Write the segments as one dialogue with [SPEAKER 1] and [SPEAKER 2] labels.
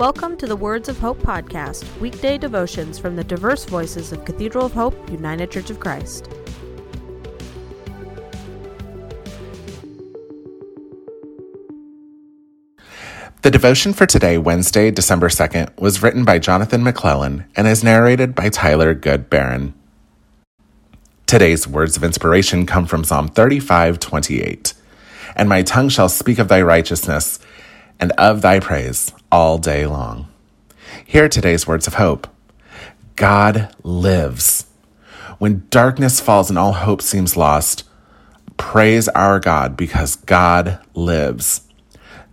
[SPEAKER 1] Welcome to the Words of Hope podcast, weekday devotions from the diverse voices of Cathedral of Hope, United Church of Christ.
[SPEAKER 2] The devotion for today, Wednesday, December 2nd, was written by Jonathan McClellan and is narrated by Tyler Good Barron. Today's words of inspiration come from Psalm 35 28. And my tongue shall speak of thy righteousness and of thy praise all day long. Here are today's words of hope God lives. When darkness falls and all hope seems lost, praise our God because God lives.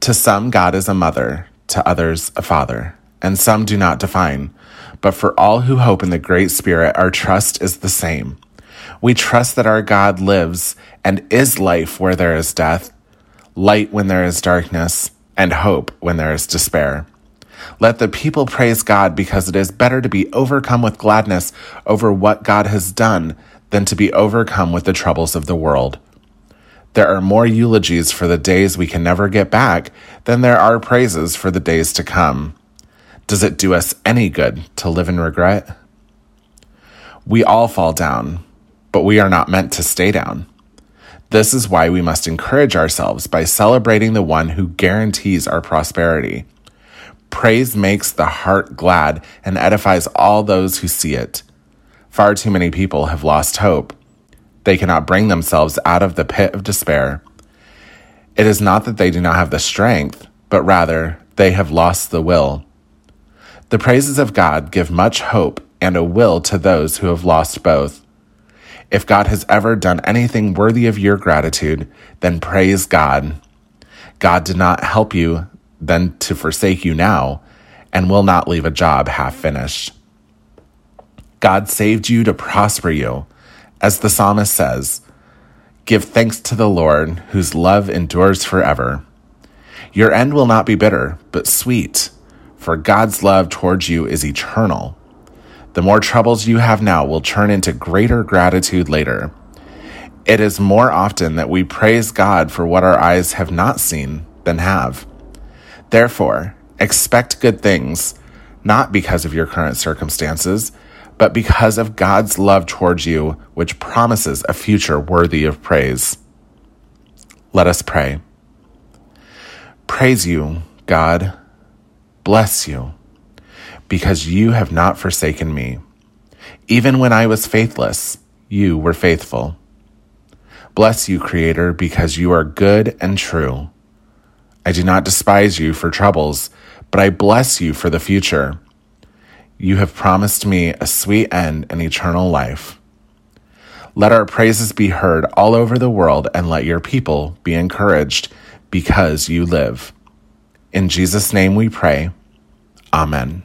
[SPEAKER 2] To some, God is a mother, to others, a father, and some do not define. But for all who hope in the Great Spirit, our trust is the same. We trust that our God lives and is life where there is death, light when there is darkness, and hope when there is despair. Let the people praise God because it is better to be overcome with gladness over what God has done than to be overcome with the troubles of the world. There are more eulogies for the days we can never get back than there are praises for the days to come. Does it do us any good to live in regret? We all fall down, but we are not meant to stay down. This is why we must encourage ourselves by celebrating the one who guarantees our prosperity. Praise makes the heart glad and edifies all those who see it. Far too many people have lost hope. They cannot bring themselves out of the pit of despair. It is not that they do not have the strength, but rather they have lost the will. The praises of God give much hope and a will to those who have lost both. If God has ever done anything worthy of your gratitude, then praise God. God did not help you then to forsake you now and will not leave a job half finished. God saved you to prosper you. As the psalmist says, Give thanks to the Lord, whose love endures forever. Your end will not be bitter, but sweet, for God's love towards you is eternal the more troubles you have now will turn into greater gratitude later. It is more often that we praise God for what our eyes have not seen than have. Therefore, expect good things, not because of your current circumstances, but because of God's love towards you, which promises a future worthy of praise. Let us pray. Praise you, God. Bless you because you have not forsaken me. Even when I was faithless, you were faithful. Bless you, Creator, because you are good and true. I do not despise you for troubles, but I bless you for the future. You have promised me a sweet end and eternal life. Let our praises be heard all over the world and let your people be encouraged because you live. In Jesus' name we pray. Amen.